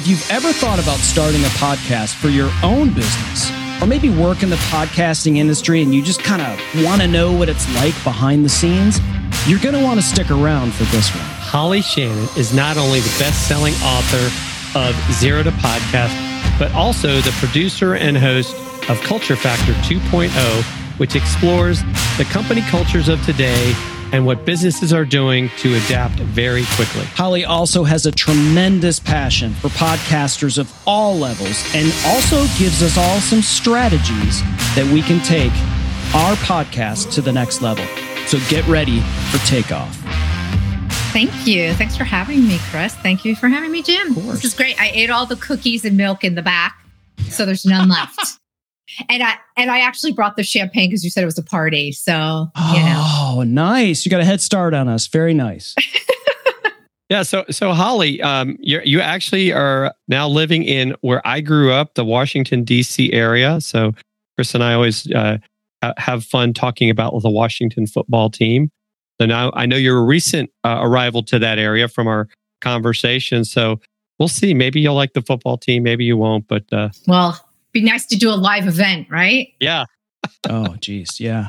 If you've ever thought about starting a podcast for your own business, or maybe work in the podcasting industry and you just kind of want to know what it's like behind the scenes, you're going to want to stick around for this one. Holly Shannon is not only the best selling author of Zero to Podcast, but also the producer and host of Culture Factor 2.0, which explores the company cultures of today and what businesses are doing to adapt very quickly. Holly also has a tremendous passion for podcasters of all levels and also gives us all some strategies that we can take our podcast to the next level. So get ready for takeoff. Thank you. Thanks for having me, Chris. Thank you for having me, Jim. This is great. I ate all the cookies and milk in the back, so there's none left. And I and I actually brought the champagne because you said it was a party. So oh, you know. Oh, nice! You got a head start on us. Very nice. yeah. So so Holly, um, you you actually are now living in where I grew up, the Washington D.C. area. So Chris and I always uh, have fun talking about the Washington football team. So now I know you're a recent uh, arrival to that area from our conversation. So we'll see. Maybe you'll like the football team. Maybe you won't. But uh, well, be nice to do a live event, right? Yeah. oh, geez, yeah.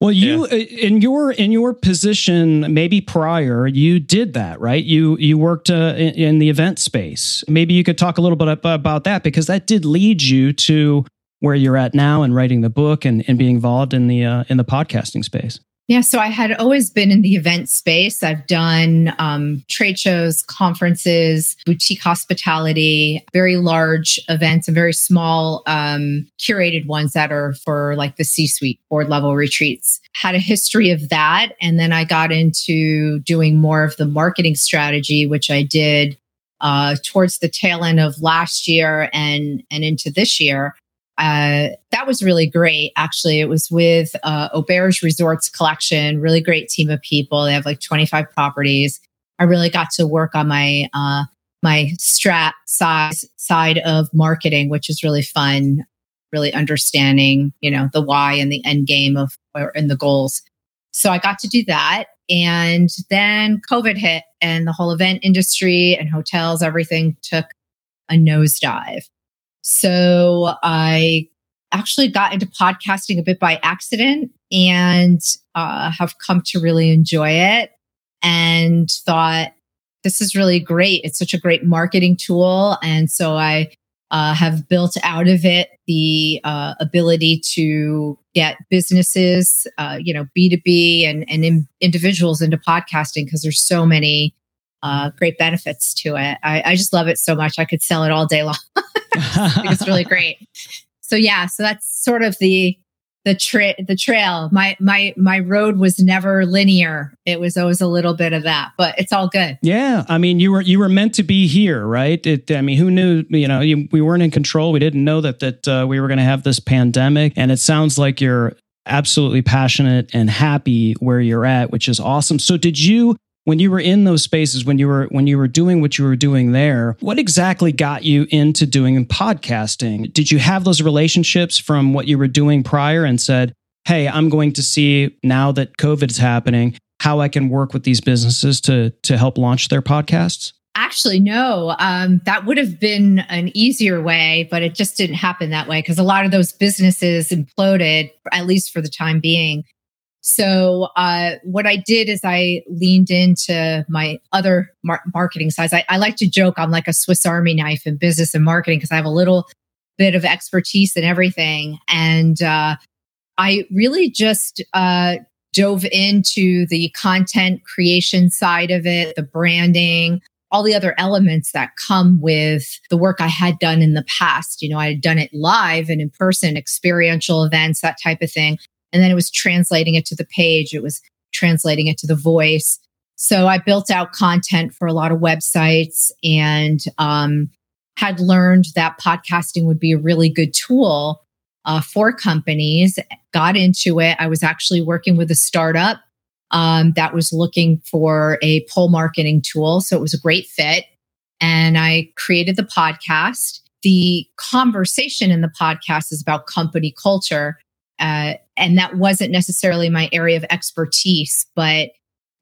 Well, you yeah. Uh, in your in your position, maybe prior, you did that, right? You you worked uh, in, in, the event space. Maybe you could talk a little bit about that because that did lead you to where you're at now and writing the book and, and being involved in the uh, in the podcasting space. Yeah, so I had always been in the event space. I've done um, trade shows, conferences, boutique hospitality, very large events, and very small um, curated ones that are for like the C suite board level retreats. Had a history of that. And then I got into doing more of the marketing strategy, which I did uh, towards the tail end of last year and, and into this year. Uh, that was really great. Actually, it was with uh, Auberge Resorts Collection, really great team of people. They have like 25 properties. I really got to work on my uh, my strat size side of marketing, which is really fun. Really understanding, you know, the why and the end game of or, and the goals. So I got to do that, and then COVID hit, and the whole event industry and hotels, everything took a nosedive. So I actually got into podcasting a bit by accident and uh, have come to really enjoy it and thought this is really great. It's such a great marketing tool. And so I uh, have built out of it the uh, ability to get businesses, uh, you know, B2B and, and in, individuals into podcasting because there's so many uh, great benefits to it. I, I, just love it so much. I could sell it all day long. it's really great. So yeah, so that's sort of the the tra- the trail. My my my road was never linear. It was always a little bit of that, but it's all good. Yeah, I mean, you were you were meant to be here, right? It, I mean, who knew? You know, you, we weren't in control. We didn't know that that uh, we were going to have this pandemic, and it sounds like you're absolutely passionate and happy where you're at, which is awesome. So, did you when you were in those spaces when you were when you were doing what you were doing there what exactly got you into doing podcasting did you have those relationships from what you were doing prior and said hey i'm going to see now that covid is happening how i can work with these businesses to to help launch their podcasts Actually, no. Um, that would have been an easier way, but it just didn't happen that way because a lot of those businesses imploded, at least for the time being. So uh, what I did is I leaned into my other mar- marketing sides. I, I, like to joke I'm like a Swiss Army knife in business and marketing because I have a little bit of expertise in everything. And uh, I really just uh, dove into the content creation side of it, the branding, all the other elements that come with the work I had done in the past. You know, I had done it live and in person, experiential events, that type of thing. And then it was translating it to the page, it was translating it to the voice. So I built out content for a lot of websites and um, had learned that podcasting would be a really good tool uh, for companies. Got into it. I was actually working with a startup um, that was looking for a pull marketing tool. So it was a great fit. And I created the podcast. The conversation in the podcast is about company culture. Uh, and that wasn't necessarily my area of expertise, but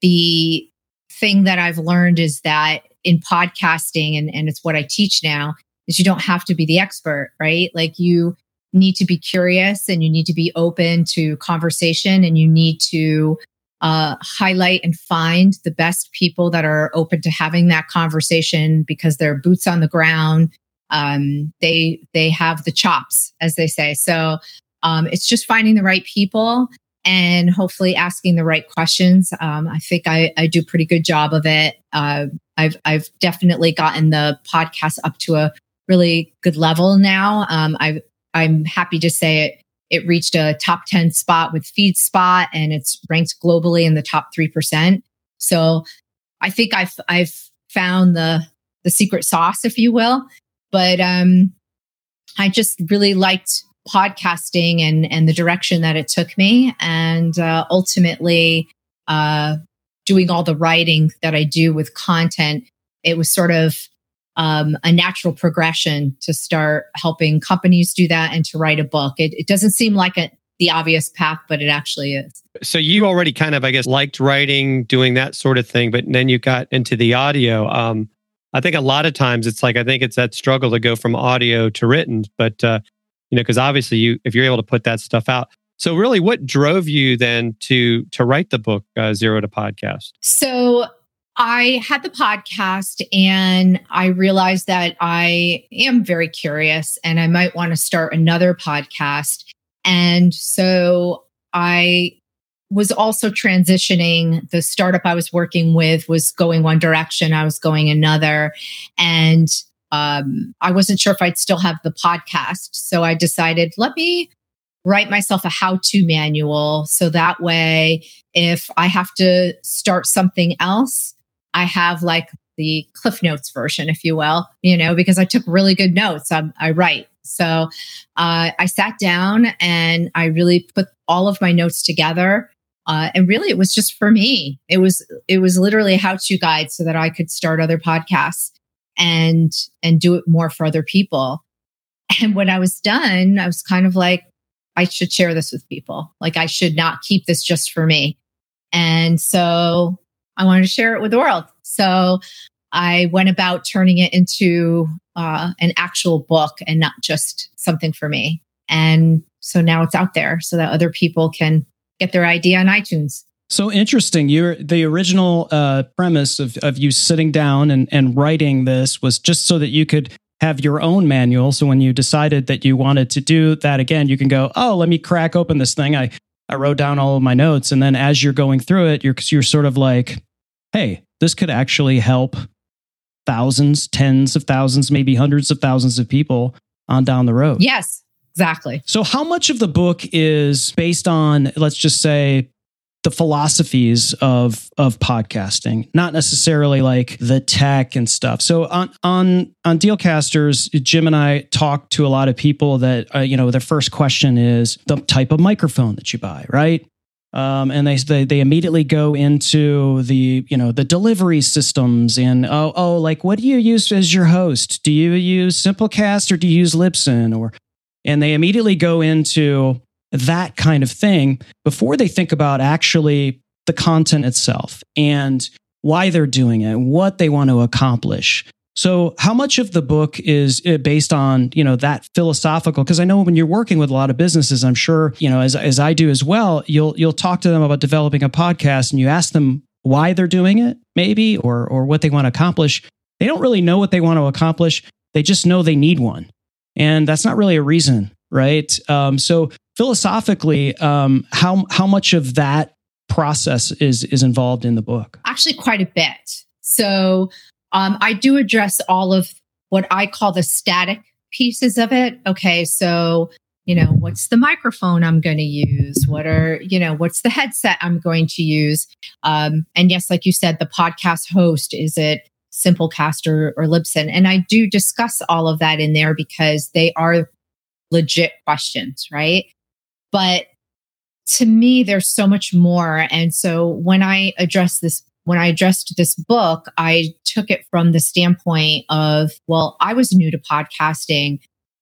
the thing that I've learned is that in podcasting, and, and it's what I teach now, is you don't have to be the expert, right? Like you need to be curious and you need to be open to conversation and you need to uh, highlight and find the best people that are open to having that conversation because they're boots on the ground. Um, they they have the chops, as they say. So um, it's just finding the right people and hopefully asking the right questions. Um, I think I, I do pretty good job of it. Uh, I've I've definitely gotten the podcast up to a really good level now. Um, I I'm happy to say it it reached a top 10 spot with FeedSpot and it's ranked globally in the top 3%. So I think I've, I've found the, the secret sauce, if you will. But, um, I just really liked podcasting and, and the direction that it took me. And, uh, ultimately, uh, doing all the writing that I do with content, it was sort of um, a natural progression to start helping companies do that and to write a book. It, it doesn't seem like a, the obvious path, but it actually is. So you already kind of, I guess, liked writing, doing that sort of thing, but then you got into the audio. Um, I think a lot of times it's like I think it's that struggle to go from audio to written, but uh, you know, because obviously you, if you're able to put that stuff out. So really, what drove you then to to write the book uh, Zero to Podcast? So I had the podcast and I realized that I am very curious and I might want to start another podcast. And so I was also transitioning. The startup I was working with was going one direction, I was going another. And um, I wasn't sure if I'd still have the podcast. So I decided, let me write myself a how to manual. So that way, if I have to start something else, I have like the Cliff Notes version, if you will, you know, because I took really good notes. I'm, I write. So uh, I sat down and I really put all of my notes together. Uh, and really, it was just for me. It was it was literally a how-to guide so that I could start other podcasts and and do it more for other people. And when I was done, I was kind of like, I should share this with people. Like I should not keep this just for me. And so I wanted to share it with the world. So I went about turning it into uh, an actual book and not just something for me. And so now it's out there so that other people can get their idea on iTunes. So interesting. You're the original uh, premise of, of you sitting down and, and writing this was just so that you could have your own manual. So when you decided that you wanted to do that again, you can go, oh, let me crack open this thing. I, I wrote down all of my notes. And then as you're going through it, you're, you're sort of like, hey, this could actually help thousands, tens of thousands, maybe hundreds of thousands of people on down the road. Yes, exactly. So, how much of the book is based on, let's just say, the philosophies of of podcasting, not necessarily like the tech and stuff. So on on on Dealcasters, Jim and I talk to a lot of people that uh, you know their first question is the type of microphone that you buy, right? Um, and they, they they immediately go into the you know the delivery systems and oh oh like what do you use as your host? Do you use Simplecast or do you use Libsyn or and they immediately go into that kind of thing before they think about actually the content itself and why they're doing it, what they want to accomplish. So, how much of the book is uh, based on you know that philosophical? Because I know when you're working with a lot of businesses, I'm sure you know as as I do as well. You'll you'll talk to them about developing a podcast, and you ask them why they're doing it, maybe, or or what they want to accomplish. They don't really know what they want to accomplish. They just know they need one, and that's not really a reason, right? Um, so philosophically, um, how how much of that process is is involved in the book? Actually, quite a bit. So um, I do address all of what I call the static pieces of it. Okay, so you know, what's the microphone I'm going to use? What are, you know, what's the headset I'm going to use? Um, and yes, like you said, the podcast host, is it Simplecast or, or Libsyn? And I do discuss all of that in there because they are legit questions, right? But to me, there's so much more. And so when I address this when I addressed this book, I took it from the standpoint of, well, I was new to podcasting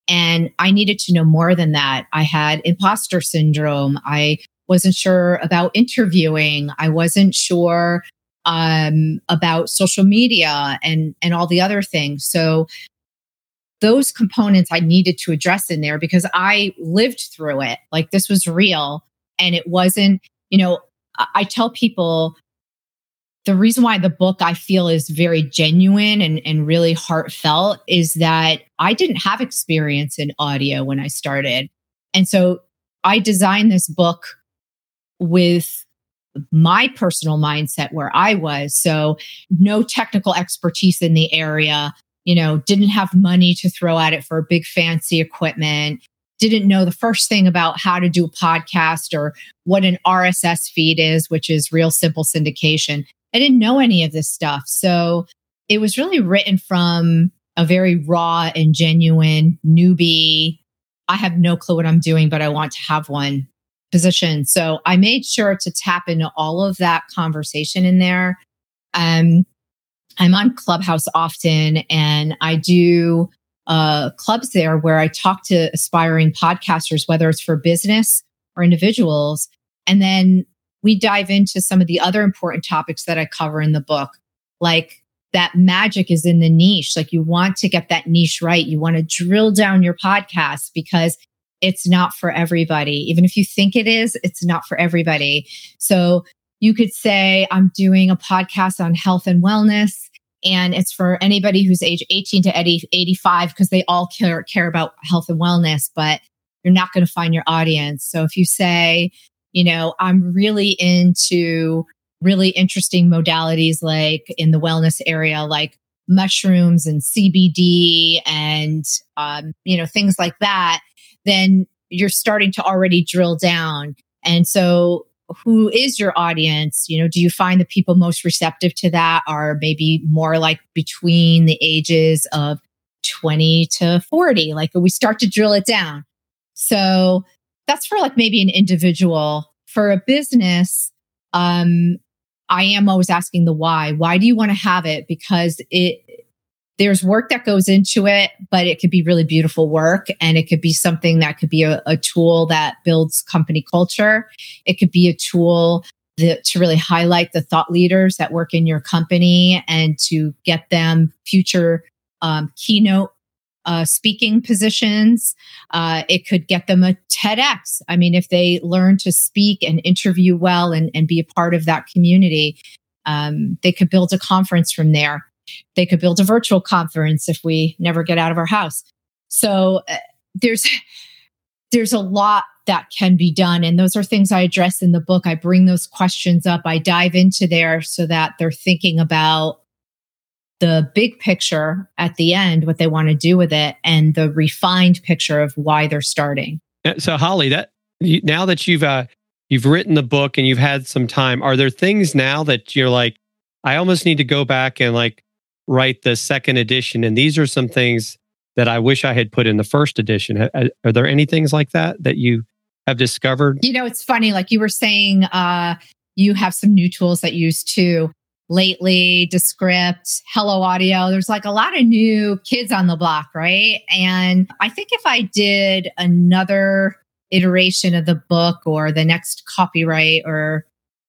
and I needed to know more than that. I had imposter syndrome. I wasn't sure about interviewing. I wasn't sure um, about social media and and all the other things. So those components I needed to address in there because I lived through it. Like this was real, and it wasn't. You know, I, I tell people the reason why the book I feel is very genuine and, and really heartfelt is that I didn't have experience in audio when I started. And so I designed this book with my personal mindset where I was. So no technical expertise in the area, you know, didn't have money to throw at it for big fancy equipment, didn't know the first thing about how to do a podcast or what an RSS feed is, which is real simple syndication. I didn't know any of this stuff. So it was really written from a very raw and genuine newbie. I have no clue what I'm doing, but I want to have one position. So I made sure to tap into all of that conversation in there. Um, I'm on Clubhouse often and I do uh, clubs there where I talk to aspiring podcasters, whether it's for business or individuals. And then we dive into some of the other important topics that I cover in the book, like that magic is in the niche. Like you want to get that niche right. You want to drill down your podcast because it's not for everybody. Even if you think it is, it's not for everybody. So you could say, I'm doing a podcast on health and wellness. And it's for anybody who's age 18 to 85 because they all care, care about health and wellness, but you're not going to find your audience. So if you say, you know, I'm really into really interesting modalities like in the wellness area, like mushrooms and CBD and, um, you know, things like that, then you're starting to already drill down. And so who is your audience? You know, do you find the people most receptive to that are maybe more like between the ages of 20 to 40? Like we start to drill it down. So that's for like maybe an individual. For a business, um, I am always asking the why. Why do you want to have it? Because it there's work that goes into it, but it could be really beautiful work. And it could be something that could be a, a tool that builds company culture. It could be a tool to really highlight the thought leaders that work in your company and to get them future um, keynote uh, speaking positions. Uh, it could get them a TEDx. I mean, if they learn to speak and interview well and, and be a part of that community, um, they could build a conference from there. They could build a virtual conference if we never get out of our house. So uh, there's there's a lot that can be done, and those are things I address in the book. I bring those questions up. I dive into there so that they're thinking about the big picture at the end, what they want to do with it, and the refined picture of why they're starting. So, Holly, that now that you've uh, you've written the book and you've had some time, are there things now that you're like, I almost need to go back and like write the second edition, and these are some things that I wish I had put in the first edition. Are there any things like that that you have discovered? You know, it's funny. Like you were saying, uh, you have some new tools that you use too lately, Descript, Hello Audio. There's like a lot of new kids on the block, right? And I think if I did another iteration of the book or the next copyright or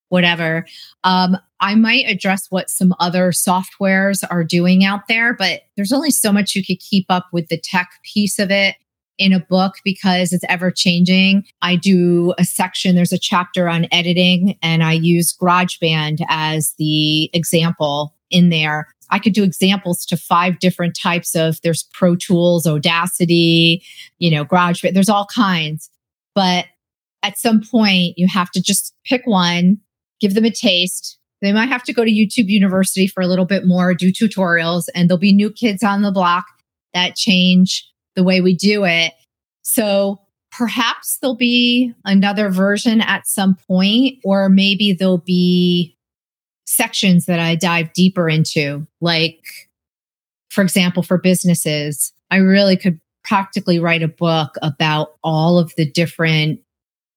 whatever, um, I might address what some other softwares are doing out there, but there's only so much you could keep up with the tech piece of it in a book because it's ever changing. I do a section, there's a chapter on editing, and I use GarageBand as the example in there. I could do examples to five different types of there's Pro Tools, Audacity, you know, GarageBand, there's all kinds. But at some point, you have to just pick one, give them a taste. They might have to go to YouTube University for a little bit more, do tutorials, and there'll be new kids on the block that change the way we do it. So perhaps there'll be another version at some point, or maybe there'll be sections that I dive deeper into. Like, for example, for businesses, I really could practically write a book about all of the different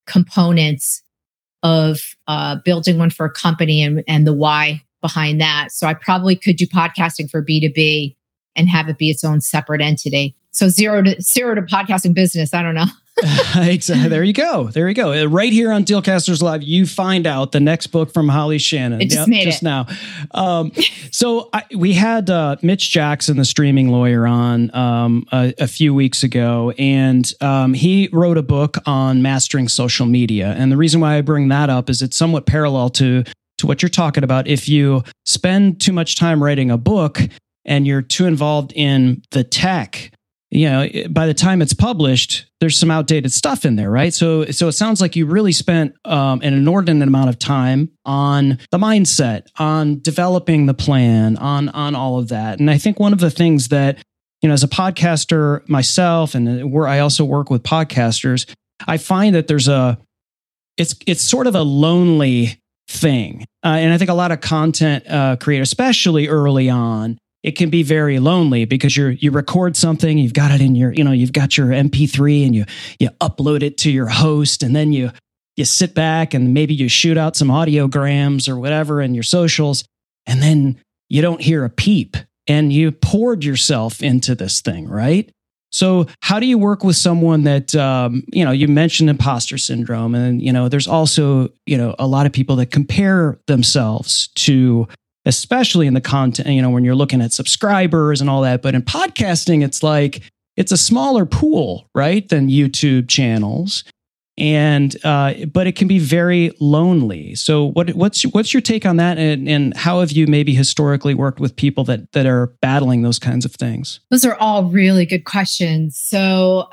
components of uh, building one for a company and, and the why behind that. So I probably could do podcasting for B2B and have it be its own separate entity. So zero to zero to podcasting business. I don't know. exactly. There you go. There you go. Uh, right here on Dealcasters Live, you find out the next book from Holly Shannon. It just yep, made just it. now. Um, so I, we had uh, Mitch Jackson, the streaming lawyer, on um, a, a, few weeks ago, and um, he wrote a book on mastering social media. And the reason why I bring that up is it's somewhat parallel to to what you're talking about. If you spend too much time writing a book and you're too involved in the tech you know by the time it's published there's some outdated stuff in there right? So so it sounds like you really spent um, an inordinate amount of time on the mindset on developing the plan on on all of that. And i think one of the things that you know as a podcaster myself and where i also work with podcasters i find that there's a it's it's sort of a lonely thing. Uh, and i think a lot of content uh, creators especially early on it can be very lonely because you're you record something you've got it in your you know you've got your mp3 and you you upload it to your host and then you you sit back and maybe you shoot out some audiograms or whatever in your socials and then you don't hear a peep and you poured yourself into this thing right? So how do you work with someone that um, you know you mentioned imposter syndrome and you know there's also you know a lot of people that compare themselves to especially in the content, you know, when you're looking at subscribers and all that. But in podcasting, it's like it's a smaller pool, right, than YouTube channels. And uh, but it can be very lonely. So what what's what's your take on that, and, and how have you maybe historically worked with people that that are battling those kinds of things? Those are all really good questions. So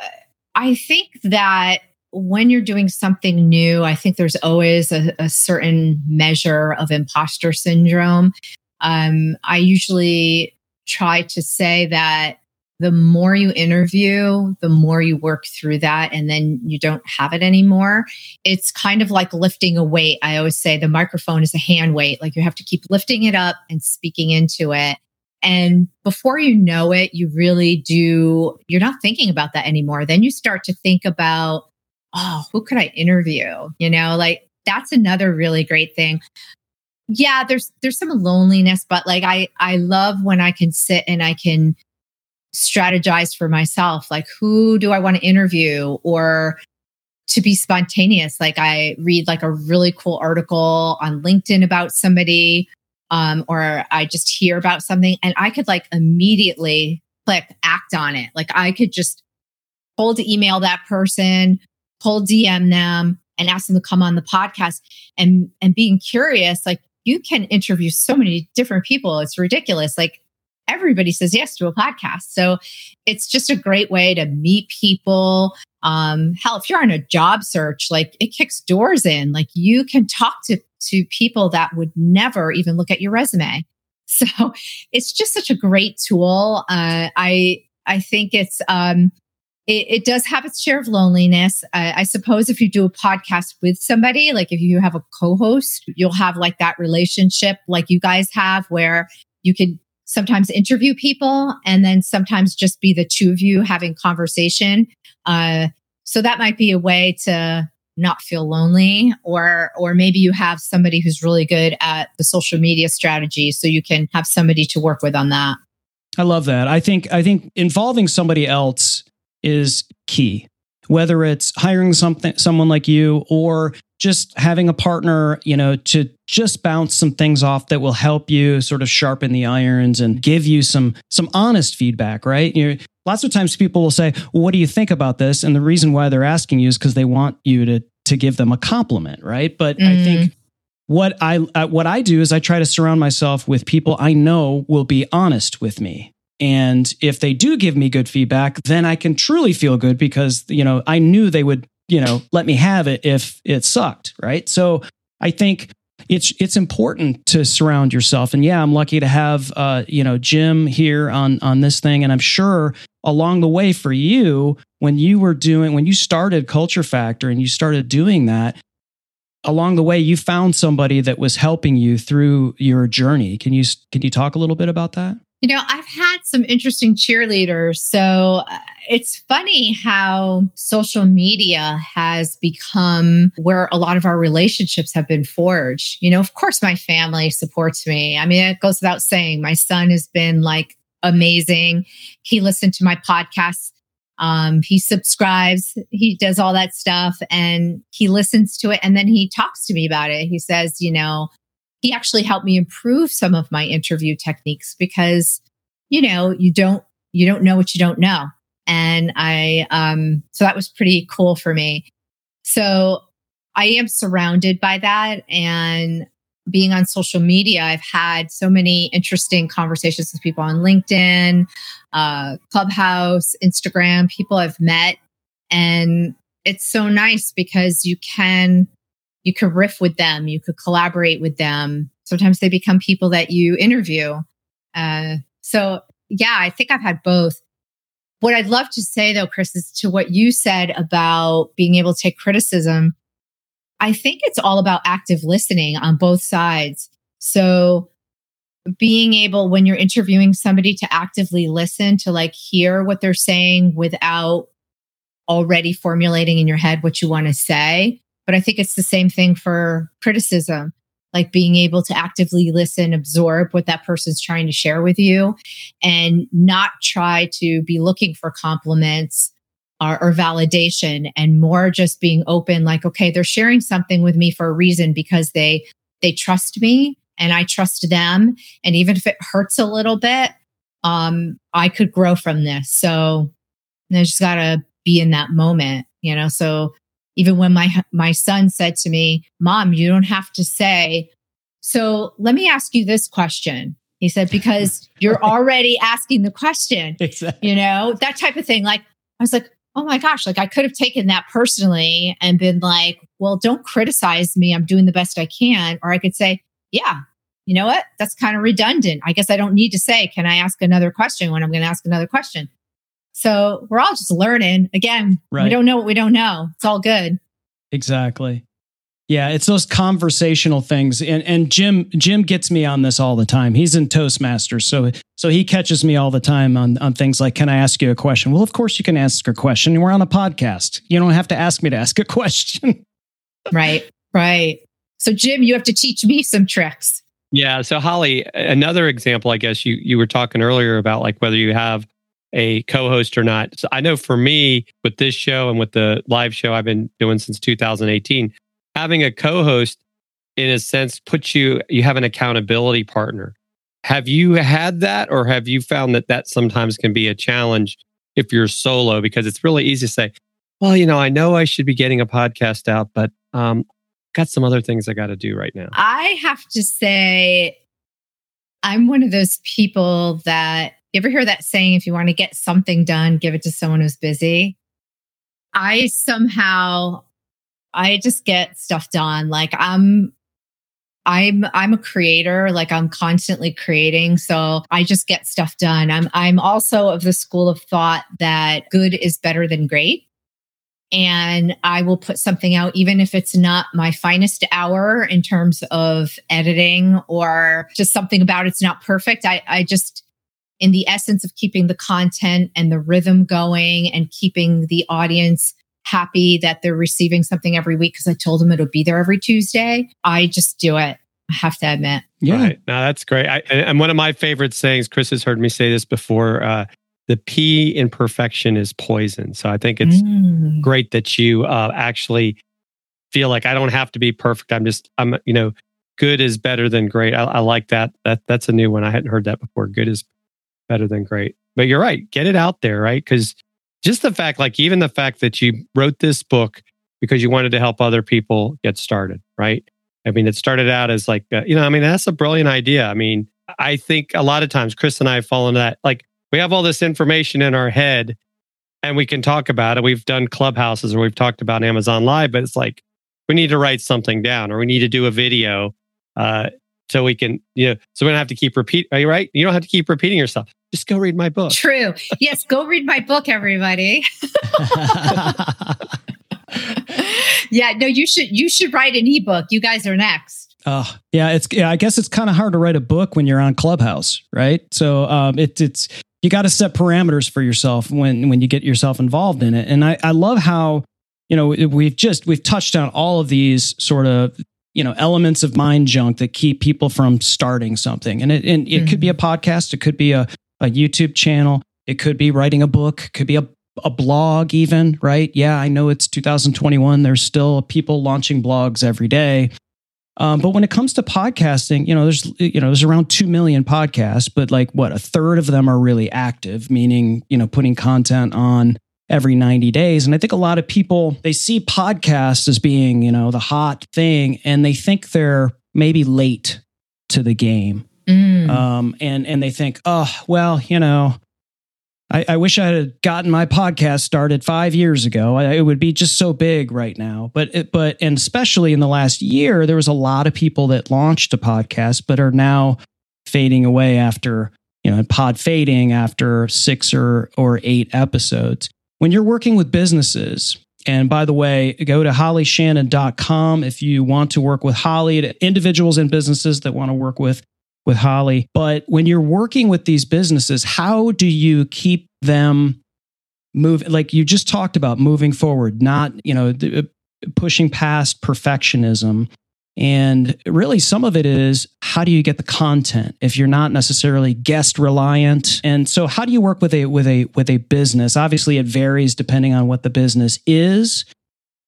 I think that when you're doing something new, I think there's always a, a certain measure of imposter syndrome. Um, I usually try to say that the more you interview, the more you work through that, and then you don't have it anymore. It's kind of like lifting a weight. I always say the microphone is a hand weight, like you have to keep lifting it up and speaking into it. And before you know it, you really do, you're not thinking about that anymore. Then you start to think about oh, who could I interview? You know, like that's another really great thing. Yeah, there's there's some loneliness, but like I I love when I can sit and I can strategize for myself like who do I want to interview or to be spontaneous like I read like a really cool article on LinkedIn about somebody um or I just hear about something and I could like immediately click act on it like I could just hold email that person cold DM them and ask them to come on the podcast. And and being curious like you can interview so many different people. It's ridiculous. Like everybody says yes to a podcast. So it's just a great way to meet people. Um hell if you're on a job search like it kicks doors in. Like you can talk to to people that would never even look at your resume. So it's just such a great tool. Uh i i think it's um it, it, does have its share of loneliness. I suppose if you do a podcast with somebody, like if you have a co-host, you'll have like that relationship like you guys have where you can sometimes interview people and then sometimes just be the two of you having conversation. Uh, so that might be a way to not feel lonely or or maybe you have somebody who's really good at the social media strategy so you can have somebody to work with on that. I love that. I think I think involving somebody else is key. Whether it's hiring something someone like you or just having a partner, you know, to just bounce some things off that will help you sort of sharpen the irons and give you some some honest feedback, right? You know, lots of times people will say, well, "What do you think about this?" And the reason why they're asking you is because they want you to to give them a compliment, right? But mm. I think what I uh, what I do is I try to surround myself with people I know will be honest with me. And if they do give me good feedback, then I can truly feel good because, you know, I knew they would, you know, let me have it if it sucked. Right. So I think it's it's important to surround yourself. And yeah, I'm lucky to have uh, you know, Jim here on on this thing. And I'm sure along the way for you, when you were doing when you started Culture Factor and you started doing that, along the way you found somebody that was helping you through your journey. Can you can you talk a little bit about that? You know, I've had some interesting cheerleaders. So uh, it's funny how social media has become where a lot of our relationships have been forged. You know, of course, my family supports me. I mean, it goes without saying, my son has been like amazing. He listened to my podcast Um, he subscribes, he does all that stuff and he listens to it. And then he talks to me about it. He says, you know, he actually helped me improve some of my interview techniques because, you know, you don't, you don't know what you don't know. And I, um, so that was pretty cool for me. So I am surrounded by that. And being on social media, I've had so many interesting conversations with people on LinkedIn, uh, Clubhouse, Instagram, people I've met. And it's so nice because you can you could riff with them, you could collaborate with them. Sometimes they become people that you interview. Uh, so yeah, I think I've had both. What I'd love to say though, Chris, is to what you said about being able to take criticism. I think it's all about active listening on both sides. So being able when you're interviewing somebody to actively listen to like hear what they're saying without already formulating in your head what you want to say but I think it's the same thing for criticism, like being able to actively listen, absorb what that person's trying to share with you, and not try to be looking for compliments or, or validation and more just being open like okay they're sharing something with me for a reason because they they trust me and i trust them. And even if it hurts a little bit um i could grow from this. So i just gotta be in that moment you know? So even when my my son said to me, "Mom, you don't have to say." So let me ask you this question. He said, "Because you're already asking the question." Exactly. You know that type of thing. Like I was like, "Oh my gosh!" Like I could have taken that personally and been like, "Well, don't criticize me. I'm doing the best I can." Or I could say, "Yeah." You know what? That's kind of redundant. I guess I don't need to say, can I ask another question when I'm going to ask another question? So we're all just learning. Again, right. we don't know what we don't know. It's all good. Exactly. Yeah, it's those conversational things. And and Jim Jim gets me on this all the time. He's in Toastmasters. So so he catches me all the time on on things like can I ask you a question? Well, of course you can ask a question. We're on a podcast. You don't have to ask me to ask a question. right. Right. So Jim, you have to teach me some tricks. Yeah, so Holly, another example I guess you you were talking earlier about like whether you have a co-host or not. So I know for me with this show and with the live show I've been doing since 2018, having a co-host in a sense puts you you have an accountability partner. Have you had that or have you found that that sometimes can be a challenge if you're solo because it's really easy to say, well, you know, I know I should be getting a podcast out, but um got some other things I got to do right now. I have to say I'm one of those people that you ever hear that saying, if you want to get something done, give it to someone who's busy? I somehow, I just get stuff done. Like I'm, I'm, I'm a creator. Like I'm constantly creating. So I just get stuff done. I'm, I'm also of the school of thought that good is better than great and I will put something out, even if it's not my finest hour in terms of editing or just something about it's not perfect. I, I just, in the essence of keeping the content and the rhythm going and keeping the audience happy that they're receiving something every week because I told them it'll be there every Tuesday. I just do it. I have to admit. Yeah. Right. No, that's great. I, and one of my favorite sayings, Chris has heard me say this before. Uh, the P in perfection is poison. So I think it's mm. great that you uh, actually feel like I don't have to be perfect. I'm just, I'm, you know, good is better than great. I, I like that. That that's a new one. I hadn't heard that before. Good is better than great. But you're right. Get it out there, right? Because just the fact, like even the fact that you wrote this book because you wanted to help other people get started, right? I mean, it started out as like, uh, you know, I mean, that's a brilliant idea. I mean, I think a lot of times Chris and I fallen into that. Like, we have all this information in our head and we can talk about it. We've done clubhouses or we've talked about Amazon Live, but it's like we need to write something down or we need to do a video uh, so we can, you know, so we don't have to keep repeat. Are you right? You don't have to keep repeating yourself. Just go read my book. True. Yes, go read my book, everybody. yeah, no, you should you should write an ebook. You guys are next. Oh, yeah, it's yeah, I guess it's kind of hard to write a book when you're on Clubhouse, right? So um it, it's you got to set parameters for yourself when when you get yourself involved in it. And I I love how you know we've just we've touched on all of these sort of you know elements of mind junk that keep people from starting something and it, and it mm-hmm. could be a mm-hmm. podcast it could be a, a youtube channel it could be writing a book could be a a blog even, right? Yeah, I know it's 2021. There's still people launching blogs every day. Um, but when it comes to podcasting, you know, there's you know, there's around two million podcasts, but like what a third of them are really active, meaning you know, putting content on every 90 days. And I think a lot of people they see podcasts as being you know the hot thing, and they think they're maybe late to the game. Mm. Um, and and they think, oh well, you know, I, I, wish I had gotten my podcast started five years ago. I, it would be just so big right now. But it, but and especially in the last year, there was a lot of people that launched a podcast, but are now fading away after you know pod fading after six or or eight episodes. When you're working with businesses, and by the way, go to hollyshannon.com if you want to work with Holly, individuals and businesses that want to work with with Holly. But when you're working with these businesses, how do you keep them move like you just talked about moving forward, not, you know, uh, pushing past perfectionism. And really, some of it is how do you get the content if you're not necessarily guest reliant? And so, how do you work with a with a with a business? Obviously, it varies depending on what the business is.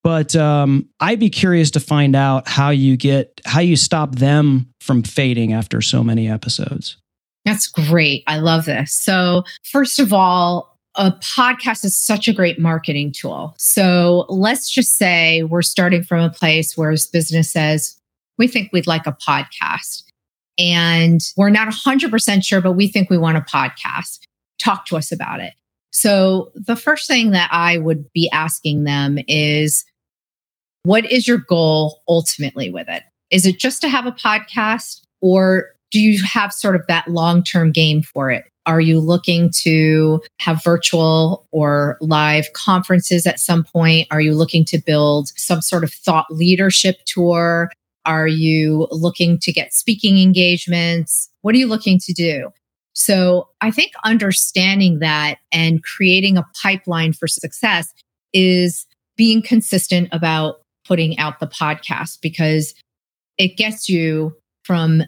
But um, I'd be curious to find out how you get how you stop them from fading after so many episodes. That's great. I love this. So, first of all, a podcast is such a great marketing tool. So, let's just say we're starting from a place where business says, we think we'd like a podcast. And we're not 100% sure, but we think we want a podcast. Talk to us about it. So, the first thing that I would be asking them is, what is your goal ultimately with it? Is it just to have a podcast or do you have sort of that long term game for it? Are you looking to have virtual or live conferences at some point? Are you looking to build some sort of thought leadership tour? Are you looking to get speaking engagements? What are you looking to do? So I think understanding that and creating a pipeline for success is being consistent about putting out the podcast because it gets you from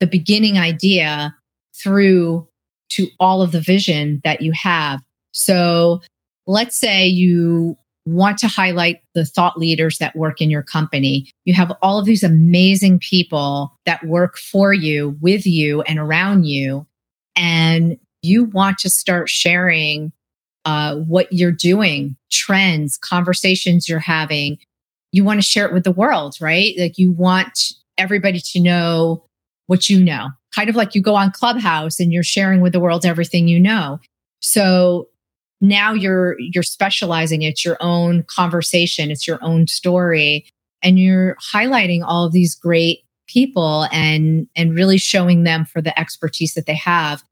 the beginning idea through to all of the vision that you have. So let's say you want to highlight the thought leaders that work in your company. You have all of these amazing people that work for you, with you, and around you. And you want to start sharing uh, what you're doing, trends, conversations you're having, you want to share it with the world, right? Like you want everybody to know what you know. Kind of like you go on Clubhouse and you're sharing with the world everything you know. So now you're you're specializing it's your own conversation, it's your own story and you're highlighting all of these great people and and really showing them for the expertise that they have.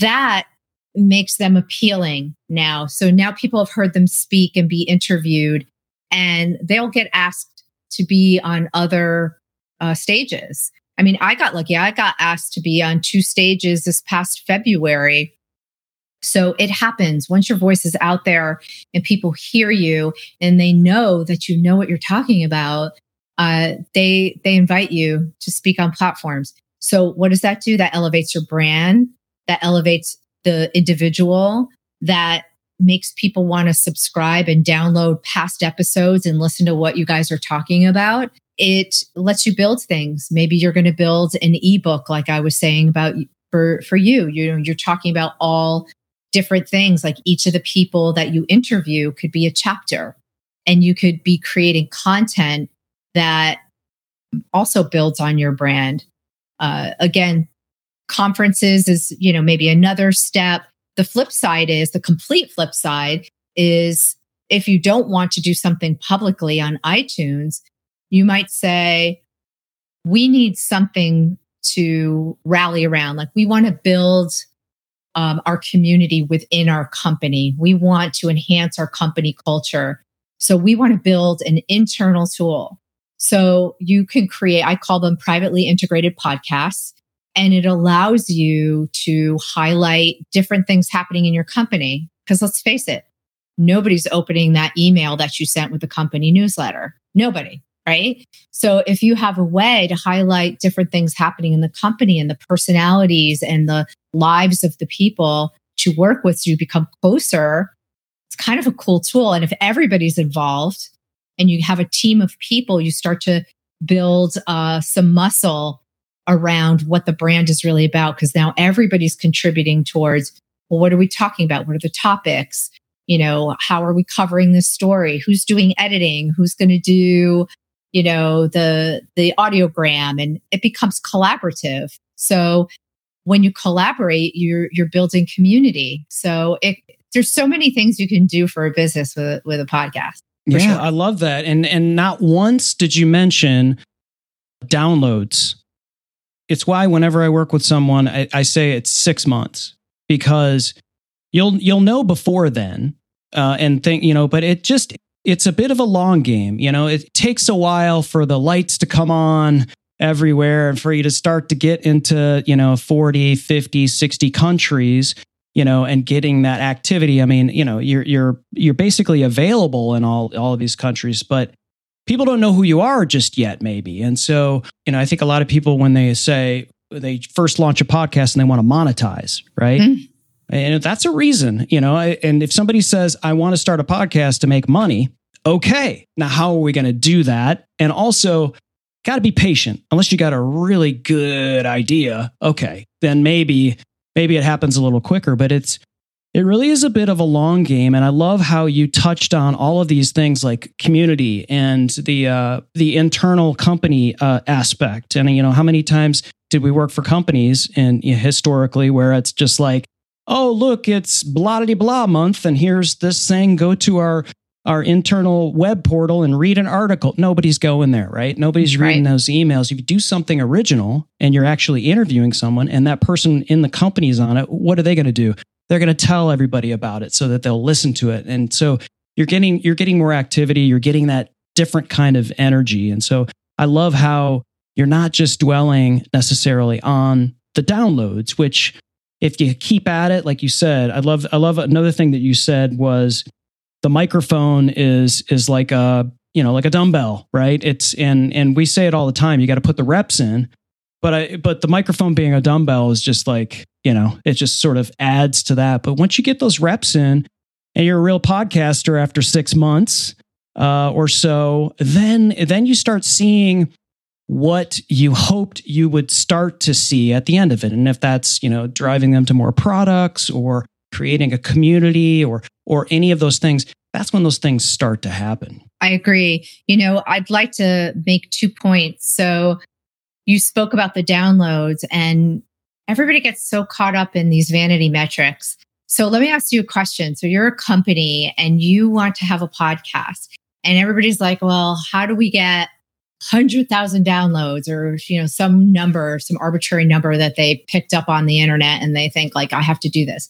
That makes them appealing now. So now people have heard them speak and be interviewed and they'll get asked to be on other uh, stages. I mean, I got lucky. I got asked to be on two stages this past February. So it happens once your voice is out there and people hear you and they know that you know what you're talking about. Uh, they they invite you to speak on platforms. So what does that do? That elevates your brand. That elevates the individual. That makes people want to subscribe and download past episodes and listen to what you guys are talking about. It lets you build things. Maybe you're going to build an ebook, like I was saying about for for you. You know, you're talking about all different things. Like each of the people that you interview could be a chapter, and you could be creating content that also builds on your brand. Uh, again, conferences is you know maybe another step the flip side is the complete flip side is if you don't want to do something publicly on iTunes, you might say, we need something to rally around. Like we want to build um, our community within our company. We want to enhance our company culture. So we want to build an internal tool. So you can create, I call them privately integrated podcasts and it allows you to highlight different things happening in your company. Because let's face it, nobody's opening that email that you sent with the company newsletter. Nobody, right? So if you have a way to highlight different things happening in the company and the personalities and the lives of the people to work with, so you become closer it's kind of a cool tool. And if everybody's involved and you have a team of people, you start to build uh, some muscle around what the brand is really about because now everybody's contributing towards well what are we talking about what are the topics you know how are we covering this story who's doing editing who's going to do you know the the audiogram and it becomes collaborative so when you collaborate you're you're building community so it there's so many things you can do for a business with with a podcast yeah sure. i love that and and not once did you mention downloads it's why whenever I work with someone, I, I say it's six months because you'll you'll know before then uh, and think you know. But it just it's a bit of a long game. You know, it takes a while for the lights to come on everywhere and for you to start to get into you know 40 50 60 countries you know and getting that activity i mean you know you're you're you're basically available in all all of these countries but people don't know who you are just yet, maybe. And so, you know, I think a lot of people, when they say they first launch a podcast and they want to monetize, right? Mm-hmm. And that's a reason, you know. And if somebody says, I want to start a podcast to make money, okay. Now, how are we going to do that? And also, got to be patient. Unless you got a really good idea, okay, then maybe maybe it happens a little quicker. But it's it really is a bit of a long game, and I love how you touched on all of these things like community and the uh, the internal company uh, aspect. And you know, how many times did we work for companies and you know, historically where it's just like, oh look, it's blah blah blah month, and here's this thing. Go to our our internal web portal and read an article. Nobody's going there, right? Nobody's reading right. those emails. If you do something original and you're actually interviewing someone and that person in the company's on it, what are they going to do? they're going to tell everybody about it so that they'll listen to it. And so you're getting you're getting more activity, you're getting that different kind of energy. And so I love how you're not just dwelling necessarily on the downloads, which if you keep at it, like you said, I love I love another thing that you said was the microphone is is like a you know like a dumbbell, right? It's and and we say it all the time. You got to put the reps in, but I but the microphone being a dumbbell is just like you know it just sort of adds to that. But once you get those reps in, and you're a real podcaster after six months uh, or so, then then you start seeing what you hoped you would start to see at the end of it, and if that's you know driving them to more products or creating a community or or any of those things that's when those things start to happen i agree you know i'd like to make two points so you spoke about the downloads and everybody gets so caught up in these vanity metrics. So let me ask you a question. So you're a company and you want to have a podcast and everybody's like, well, how do we get 100,000 downloads or, you know, some number, some arbitrary number that they picked up on the internet and they think like, I have to do this.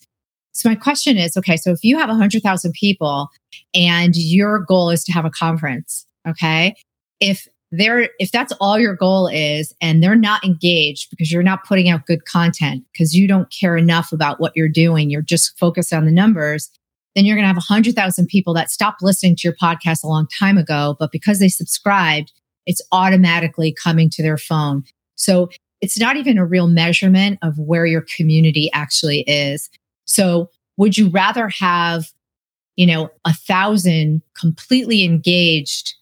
So my question is, okay, so if you have a 100,000 people and your goal is to have a conference, okay, if they're if that's all your goal is and they're not engaged because you're not putting out good content because you don't care enough about what you're doing you're just focused on the numbers then you're going to have 100,000 people that stopped listening to your podcast a long time ago but because they subscribed it's automatically coming to their phone. So it's not even a real measurement of where your community actually is. So would you rather have you know a thousand completely engaged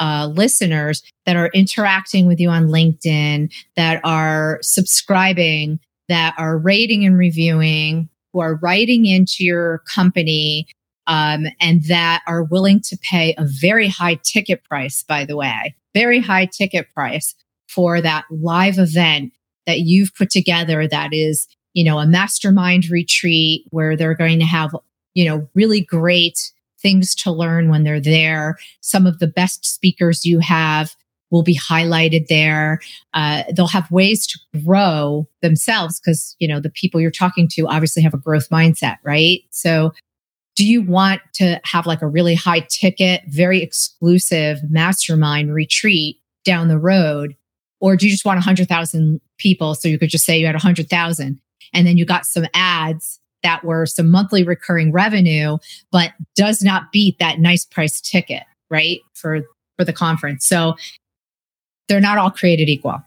uh, listeners that are interacting with you on LinkedIn, that are subscribing, that are rating and reviewing, who are writing into your company, um, and that are willing to pay a very high ticket price, by the way, very high ticket price for that live event that you've put together that is, you know, a mastermind retreat where they're going to have, you know, really great things to learn when they're there. Some of the best speakers you have will be highlighted there. Uh, they'll have ways to grow themselves because, you know, the people you're talking to obviously have a growth mindset, right? So, do you want to have like a really high ticket, very exclusive mastermind retreat down the road? Or do you just want 100,000 people so you could just say you had 100,000 and then you got some ads that were some monthly recurring revenue, but does not beat that nice price ticket, right? For for the conference. So they're not all created equal.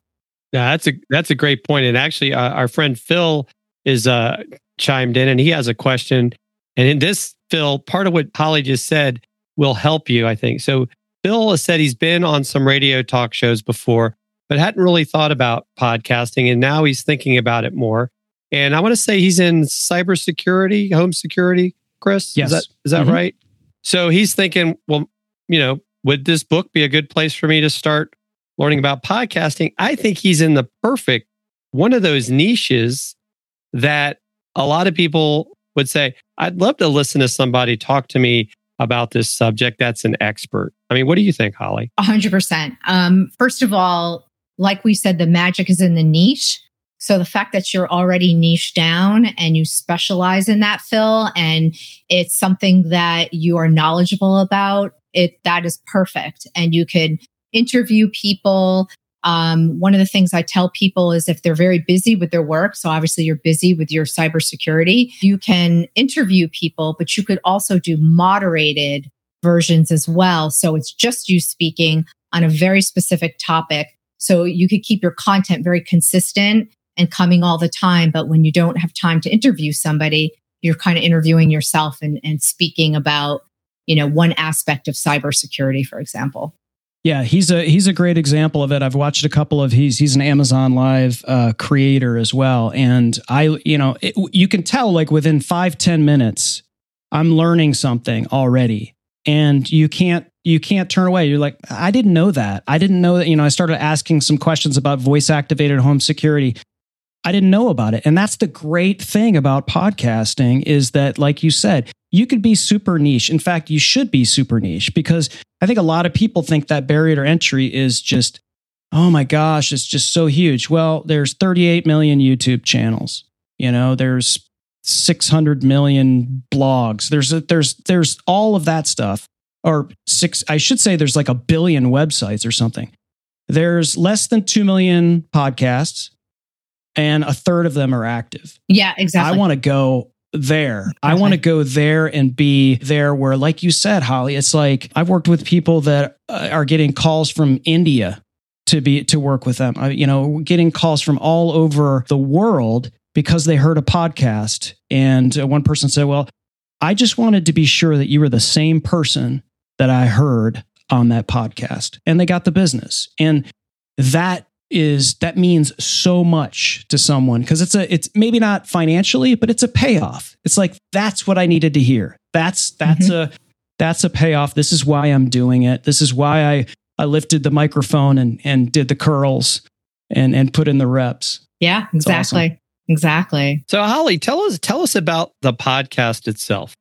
Yeah, that's a that's a great point. And actually, uh, our friend Phil is uh, chimed in, and he has a question. And in this, Phil, part of what Holly just said will help you, I think. So Phil has said he's been on some radio talk shows before, but hadn't really thought about podcasting. And now he's thinking about it more. And I want to say he's in cybersecurity, home security, Chris. Yes. Is that, is that mm-hmm. right? So he's thinking, well, you know, would this book be a good place for me to start learning about podcasting? I think he's in the perfect one of those niches that a lot of people would say, I'd love to listen to somebody talk to me about this subject that's an expert. I mean, what do you think, Holly? 100%. Um, first of all, like we said, the magic is in the niche. So the fact that you're already niche down and you specialize in that, Phil, and it's something that you are knowledgeable about, it that is perfect. And you could interview people. Um, one of the things I tell people is if they're very busy with their work, so obviously you're busy with your cybersecurity, you can interview people, but you could also do moderated versions as well. So it's just you speaking on a very specific topic. So you could keep your content very consistent and coming all the time. But when you don't have time to interview somebody, you're kind of interviewing yourself and, and speaking about, you know, one aspect of cybersecurity, for example. Yeah, he's a he's a great example of it. I've watched a couple of he's he's an Amazon Live uh, creator as well, and I you know it, you can tell like within five ten minutes I'm learning something already, and you can't you can't turn away. You're like I didn't know that. I didn't know that. You know, I started asking some questions about voice activated home security. I didn't know about it. And that's the great thing about podcasting is that, like you said, you could be super niche. In fact, you should be super niche because I think a lot of people think that barrier to entry is just, oh my gosh, it's just so huge. Well, there's 38 million YouTube channels. You know, there's 600 million blogs. There's a, there's there's all of that stuff. Or six, I should say there's like a billion websites or something. There's less than 2 million podcasts and a third of them are active. Yeah, exactly. I want to go there. I want to go there and be there where, like you said, Holly, it's like I've worked with people that uh, are getting calls from India to be to work with them. I, you know, getting calls from all over the world because they heard a podcast. And uh, one person said, "Well, I just wanted to be sure that you were the same person that I heard on that podcast," and they got the business. And that is that means so much to someone because it's a it's maybe not financially but it's a payoff. It's like that's what i needed to hear. That's that's mm-hmm. a that's a payoff. This is why i'm doing it. This is why i i lifted the microphone and and did the curls and and put in the reps. Yeah exactly awesome. exactly. So holly tell us tell us about the podcast itself.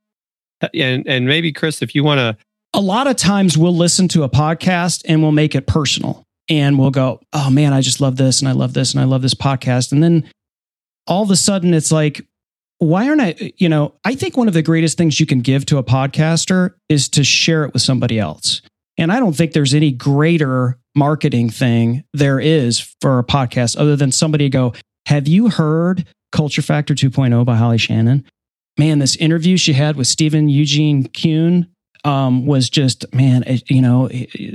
And and maybe chris if you want to a lot of times we'll listen to a podcast and we'll make it personal and we'll go, oh man, I just love this and I love this and I love this podcast. And then all of a sudden it's like, why aren't I, you know, I think one of the greatest things you can give to a podcaster is to share it with somebody else. And I don't think there's any greater marketing thing there is for a podcast other than somebody go, have you heard Culture Factor 2.0 by Holly Shannon? Man, this interview she had with Stephen Eugene Kuhn um, was just, man, you know,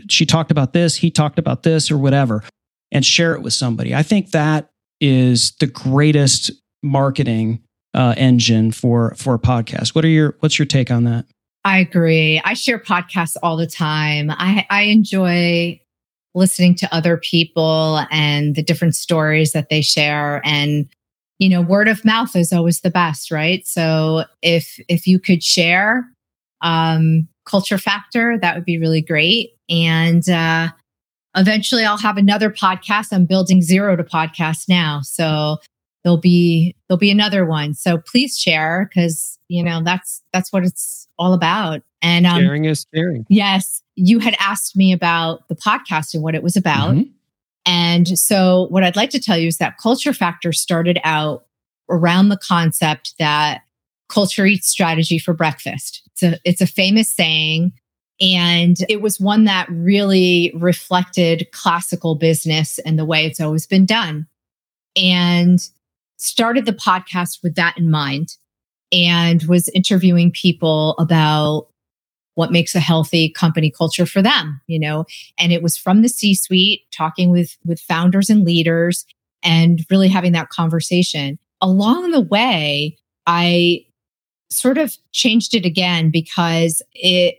she talked about this, he talked about this, or whatever, and share it with somebody. I think that is the greatest marketing uh, engine for for a podcast. What are your What's your take on that? I agree. I share podcasts all the time. I, I enjoy listening to other people and the different stories that they share and you know word of mouth is always the best right so if if you could share um culture factor, that would be really great. And uh, eventually I'll have another podcast. I'm building zero to podcast now. So there'll be there'll be another one. So please share because you know that's that's what it's all about. And um, sharing is caring. Yes, you had asked me about the podcast and what it was about. Mm-hmm. And so what I'd like to tell you is that Culture Factor started out around the concept that culture eats strategy for breakfast. It's a, it's a famous saying. And it was one that really reflected classical business and the way it's always been done. And started the podcast with that in mind and was interviewing people about what makes a healthy company culture for them, you know, and it was from the C suite talking with, with founders and leaders and really having that conversation. Along the way, I sort of changed it again because it,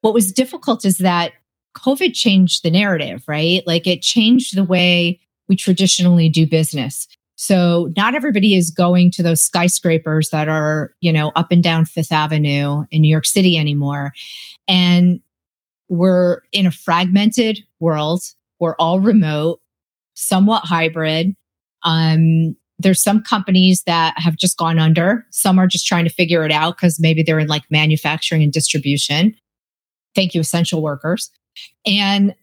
what was difficult is that COVID changed the narrative, right? Like it changed the way we traditionally do business. So not everybody is going to those skyscrapers that are, you know, up and down Fifth Avenue in New York City anymore. And we're in a fragmented world. We're all remote, somewhat hybrid. Um, there's some companies that have just gone under. Some are just trying to figure it out because maybe they're in like manufacturing and distribution. Thank you, essential workers. And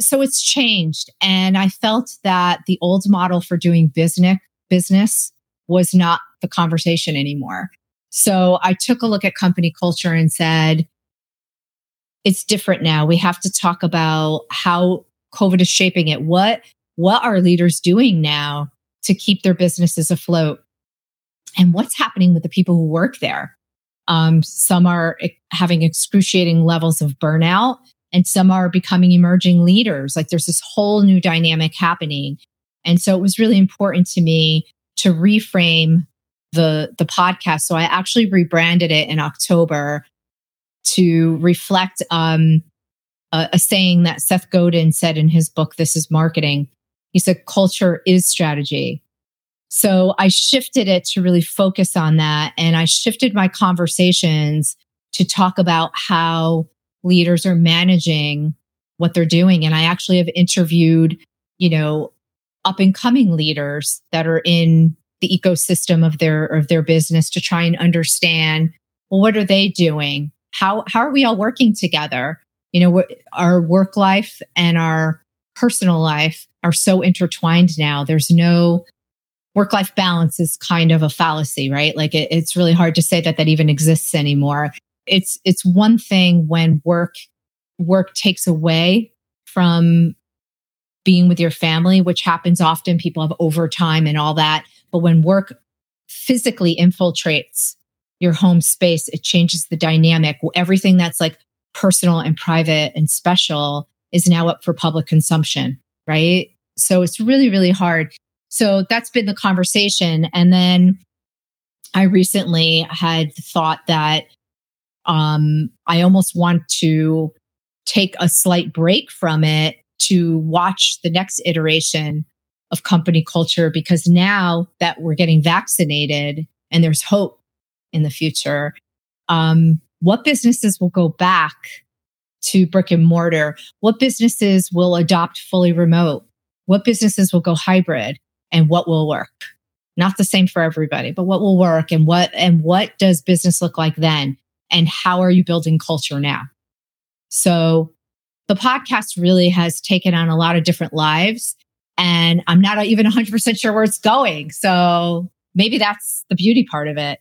so it's changed. And I felt that the old model for doing business business was not the conversation anymore. So I took a look at company culture and said, it's different now. We have to talk about how COVID is shaping it. What what are leaders doing now to keep their businesses afloat? And what's happening with the people who work there? Um, some are having excruciating levels of burnout, and some are becoming emerging leaders. Like there's this whole new dynamic happening. And so it was really important to me to reframe the the podcast. So I actually rebranded it in October to reflect um, a, a saying that Seth Godin said in his book, This is Marketing. He said, culture is strategy. So I shifted it to really focus on that. And I shifted my conversations to talk about how leaders are managing what they're doing. And I actually have interviewed, you know, up and coming leaders that are in the ecosystem of their of their business to try and understand well what are they doing how how are we all working together you know our work life and our personal life are so intertwined now there's no work life balance is kind of a fallacy right like it, it's really hard to say that that even exists anymore it's it's one thing when work work takes away from being with your family which happens often people have overtime and all that but when work physically infiltrates your home space, it changes the dynamic. Everything that's like personal and private and special is now up for public consumption, right? So it's really, really hard. So that's been the conversation. And then I recently had thought that um, I almost want to take a slight break from it to watch the next iteration of company culture because now that we're getting vaccinated and there's hope in the future. Um, what businesses will go back to brick and mortar? What businesses will adopt fully remote? What businesses will go hybrid? And what will work? Not the same for everybody, but what will work and what and what does business look like then? And how are you building culture now? So the podcast really has taken on a lot of different lives and I'm not even 100% sure where it's going. So maybe that's the beauty part of it.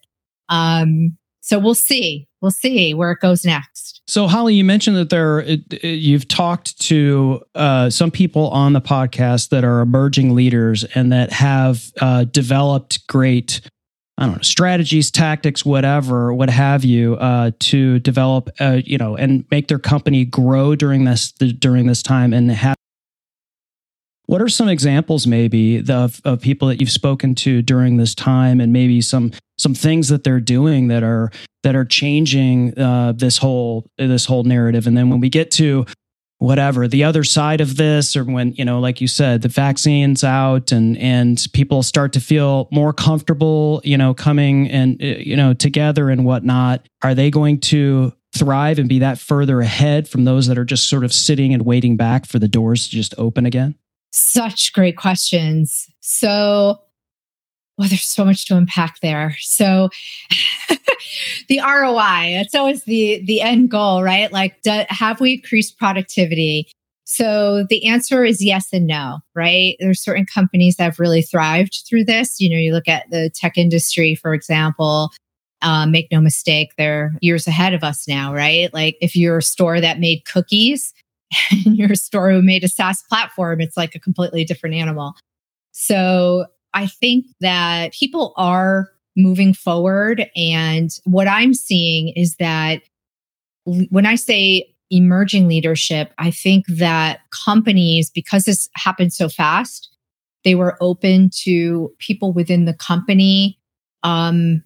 Um, so we'll see. We'll see where it goes next. So, Holly, you mentioned that there it, it, you've talked to uh, some people on the podcast that are emerging leaders and that have uh, developed great, I don't know, strategies, tactics, whatever, what have you, uh, to develop, uh, you know, and make their company grow during this during this time and have what are some examples, maybe, of, of people that you've spoken to during this time, and maybe some some things that they're doing that are that are changing uh, this whole this whole narrative? And then when we get to whatever the other side of this, or when you know, like you said, the vaccine's out, and and people start to feel more comfortable, you know, coming and uh, you know together and whatnot, are they going to thrive and be that further ahead from those that are just sort of sitting and waiting back for the doors to just open again? Such great questions. So, well, there's so much to unpack there. So, the ROI, it's always the the end goal, right? Like, do, have we increased productivity? So the answer is yes and no, right? There's certain companies that have really thrived through this. You know, you look at the tech industry, for example. Uh, make no mistake, they're years ahead of us now, right? Like if you're a store that made cookies, and your store who made a SaaS platform, it's like a completely different animal. So I think that people are moving forward. And what I'm seeing is that when I say emerging leadership, I think that companies, because this happened so fast, they were open to people within the company um,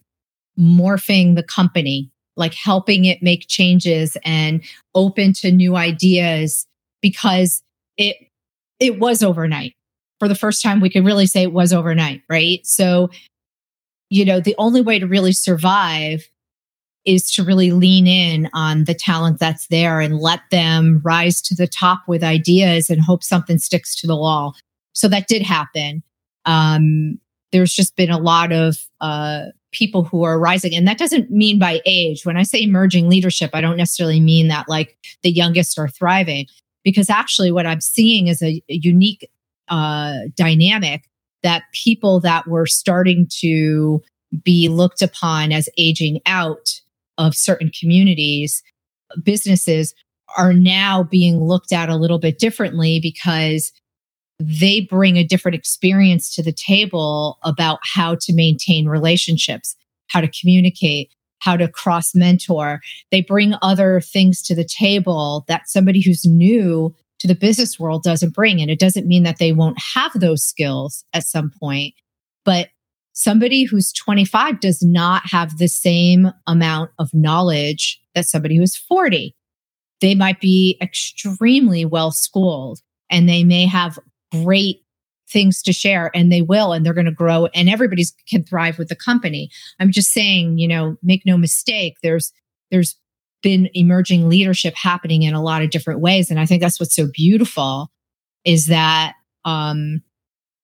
morphing the company, like helping it make changes and open to new ideas because it it was overnight. For the first time we could really say it was overnight, right? So you know, the only way to really survive is to really lean in on the talent that's there and let them rise to the top with ideas and hope something sticks to the wall. So that did happen. Um, there's just been a lot of uh, people who are rising. And that doesn't mean by age. When I say emerging leadership, I don't necessarily mean that like the youngest are thriving, because actually, what I'm seeing is a, a unique uh, dynamic that people that were starting to be looked upon as aging out of certain communities, businesses are now being looked at a little bit differently because they bring a different experience to the table about how to maintain relationships, how to communicate, how to cross mentor. They bring other things to the table that somebody who's new to the business world doesn't bring. And it doesn't mean that they won't have those skills at some point, but somebody who's 25 does not have the same amount of knowledge that somebody who's 40. They might be extremely well schooled and they may have great things to share and they will and they're going to grow and everybody can thrive with the company. I'm just saying you know make no mistake there's there's been emerging leadership happening in a lot of different ways and i think that's what's so beautiful is that um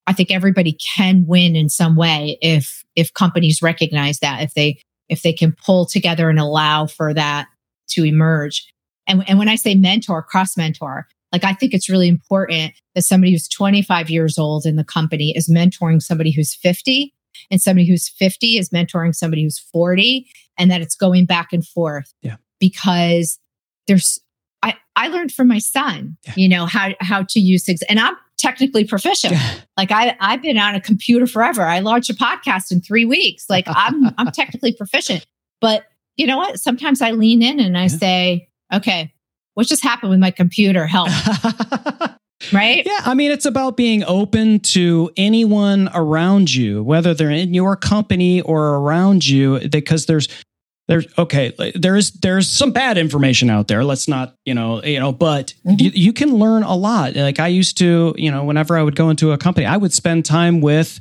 i think everybody can win in some way if if companies recognize that if they if they can pull together and allow for that to emerge. And, and when i say mentor cross mentor like, I think it's really important that somebody who's 25 years old in the company is mentoring somebody who's 50 and somebody who's 50 is mentoring somebody who's 40 and that it's going back and forth. Yeah. Because there's, I, I learned from my son, yeah. you know, how, how to use things and I'm technically proficient. Yeah. Like I, I've been on a computer forever. I launched a podcast in three weeks. Like I'm, I'm technically proficient, but you know what? Sometimes I lean in and I yeah. say, okay, what just happened with my computer? Help. right? Yeah. I mean, it's about being open to anyone around you, whether they're in your company or around you, because there's, there's okay there's there's some bad information out there let's not you know you know but mm-hmm. you, you can learn a lot like i used to you know whenever i would go into a company i would spend time with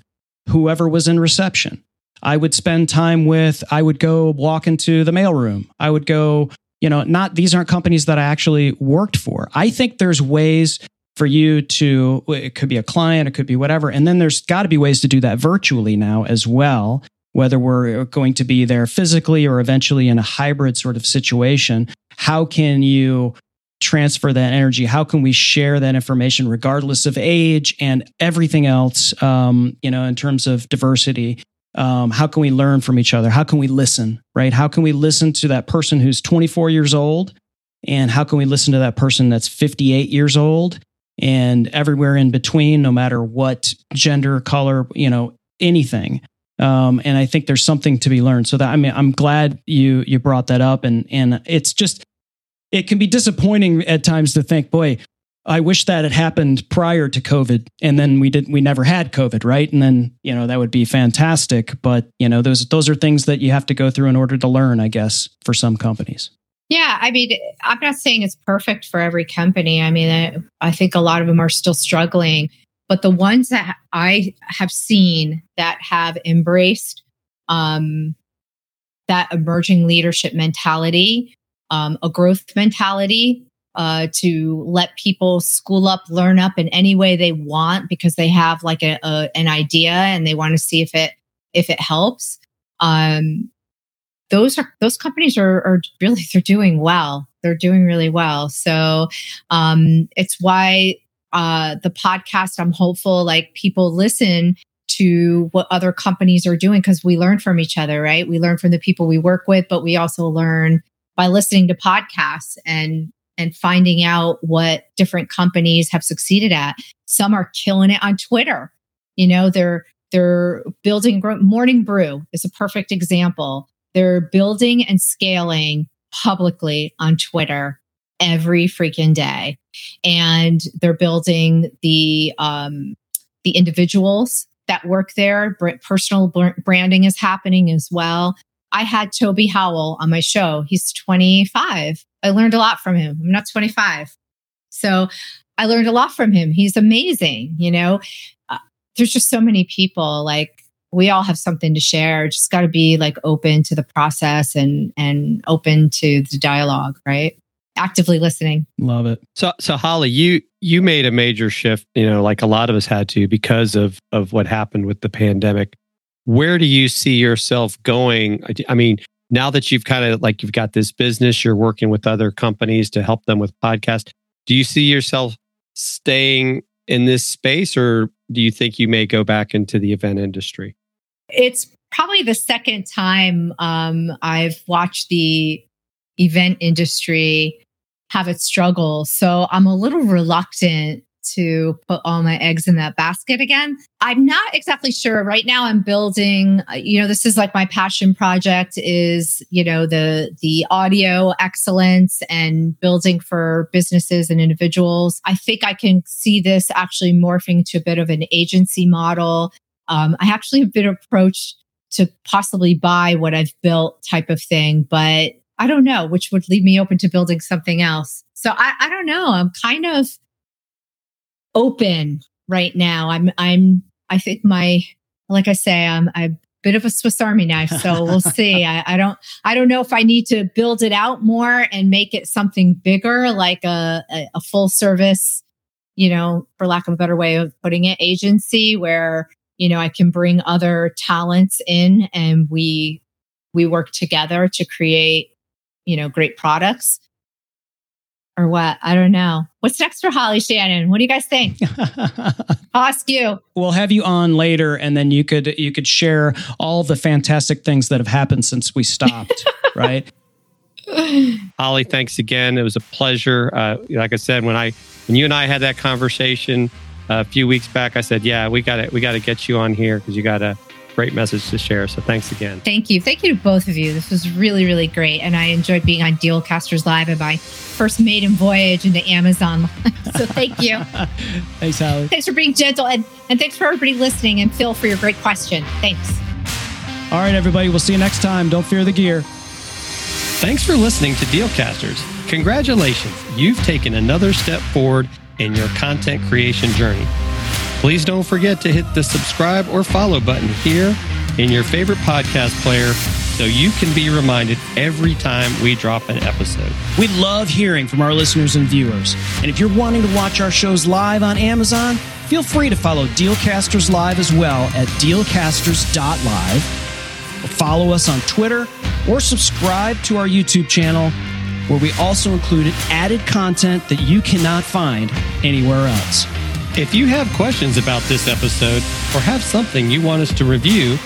whoever was in reception i would spend time with i would go walk into the mailroom i would go you know, not these aren't companies that I actually worked for. I think there's ways for you to, it could be a client, it could be whatever. And then there's got to be ways to do that virtually now as well, whether we're going to be there physically or eventually in a hybrid sort of situation. How can you transfer that energy? How can we share that information regardless of age and everything else, um, you know, in terms of diversity? Um, how can we learn from each other? How can we listen right? How can we listen to that person who's 24 years old? And how can we listen to that person that's 58 years old? And everywhere in between no matter what gender color you know anything. Um, and i think there's something to be learned. So that i mean i'm glad you you brought that up. And and it's just it can be disappointing at times to think boy I wish that had happened prior to COVID and then we didn't we never had COVID, right? And then, you know, that would be fantastic, but you know, those those are things that you have to go through in order to learn, I guess, for some companies. Yeah, I mean, I'm not saying it's perfect for every company. I mean, I, I think a lot of them are still struggling, but the ones that I have seen that have embraced um, that emerging leadership mentality, um, a growth mentality, uh, to let people school up, learn up in any way they want because they have like a, a an idea and they want to see if it if it helps. Um, those are those companies are, are really they're doing well. They're doing really well. So um, it's why uh, the podcast. I'm hopeful like people listen to what other companies are doing because we learn from each other, right? We learn from the people we work with, but we also learn by listening to podcasts and and finding out what different companies have succeeded at. Some are killing it on Twitter. You know, they're they're building Morning Brew is a perfect example. They're building and scaling publicly on Twitter every freaking day, and they're building the um, the individuals that work there. Personal branding is happening as well. I had Toby Howell on my show. He's 25. I learned a lot from him. I'm not 25. So I learned a lot from him. He's amazing. You know, uh, there's just so many people like we all have something to share. Just got to be like open to the process and and open to the dialogue, right? Actively listening. Love it. So so Holly, you you made a major shift, you know, like a lot of us had to because of of what happened with the pandemic. Where do you see yourself going? I mean, now that you've kind of like you've got this business, you're working with other companies to help them with podcast. Do you see yourself staying in this space or do you think you may go back into the event industry? It's probably the second time um, I've watched the event industry have its struggles. So I'm a little reluctant to put all my eggs in that basket again. I'm not exactly sure. Right now I'm building, uh, you know, this is like my passion project is, you know, the the audio excellence and building for businesses and individuals. I think I can see this actually morphing to a bit of an agency model. Um, I actually have been approached to possibly buy what I've built type of thing, but I don't know, which would leave me open to building something else. So I, I don't know. I'm kind of open right now. I'm I'm I think my like I say, I'm I'm a bit of a Swiss Army knife. So we'll see. I, I don't I don't know if I need to build it out more and make it something bigger, like a, a, a full service, you know, for lack of a better way of putting it, agency where, you know, I can bring other talents in and we we work together to create, you know, great products or what? I don't know. What's next for Holly Shannon? What do you guys think? I'll ask you. We'll have you on later, and then you could you could share all the fantastic things that have happened since we stopped. right. Holly, thanks again. It was a pleasure. Uh, like I said, when I when you and I had that conversation uh, a few weeks back, I said, "Yeah, we got to we got to get you on here because you got to great message to share. So thanks again. Thank you. Thank you to both of you. This was really, really great. And I enjoyed being on Dealcasters Live and my first maiden voyage into Amazon. so thank you. thanks, Holly. Thanks for being gentle. And, and thanks for everybody listening and Phil for your great question. Thanks. All right, everybody. We'll see you next time. Don't fear the gear. Thanks for listening to Dealcasters. Congratulations. You've taken another step forward in your content creation journey. Please don't forget to hit the subscribe or follow button here in your favorite podcast player so you can be reminded every time we drop an episode. We love hearing from our listeners and viewers. And if you're wanting to watch our shows live on Amazon, feel free to follow Dealcasters Live as well at dealcasters.live. Follow us on Twitter or subscribe to our YouTube channel where we also included added content that you cannot find anywhere else. If you have questions about this episode or have something you want us to review,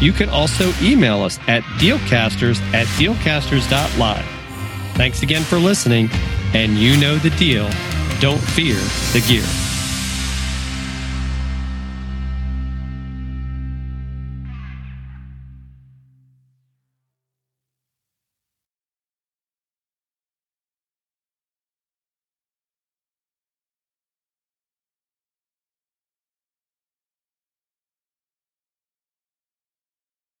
you can also email us at dealcasters at dealcasters.live. Thanks again for listening, and you know the deal. Don't fear the gear.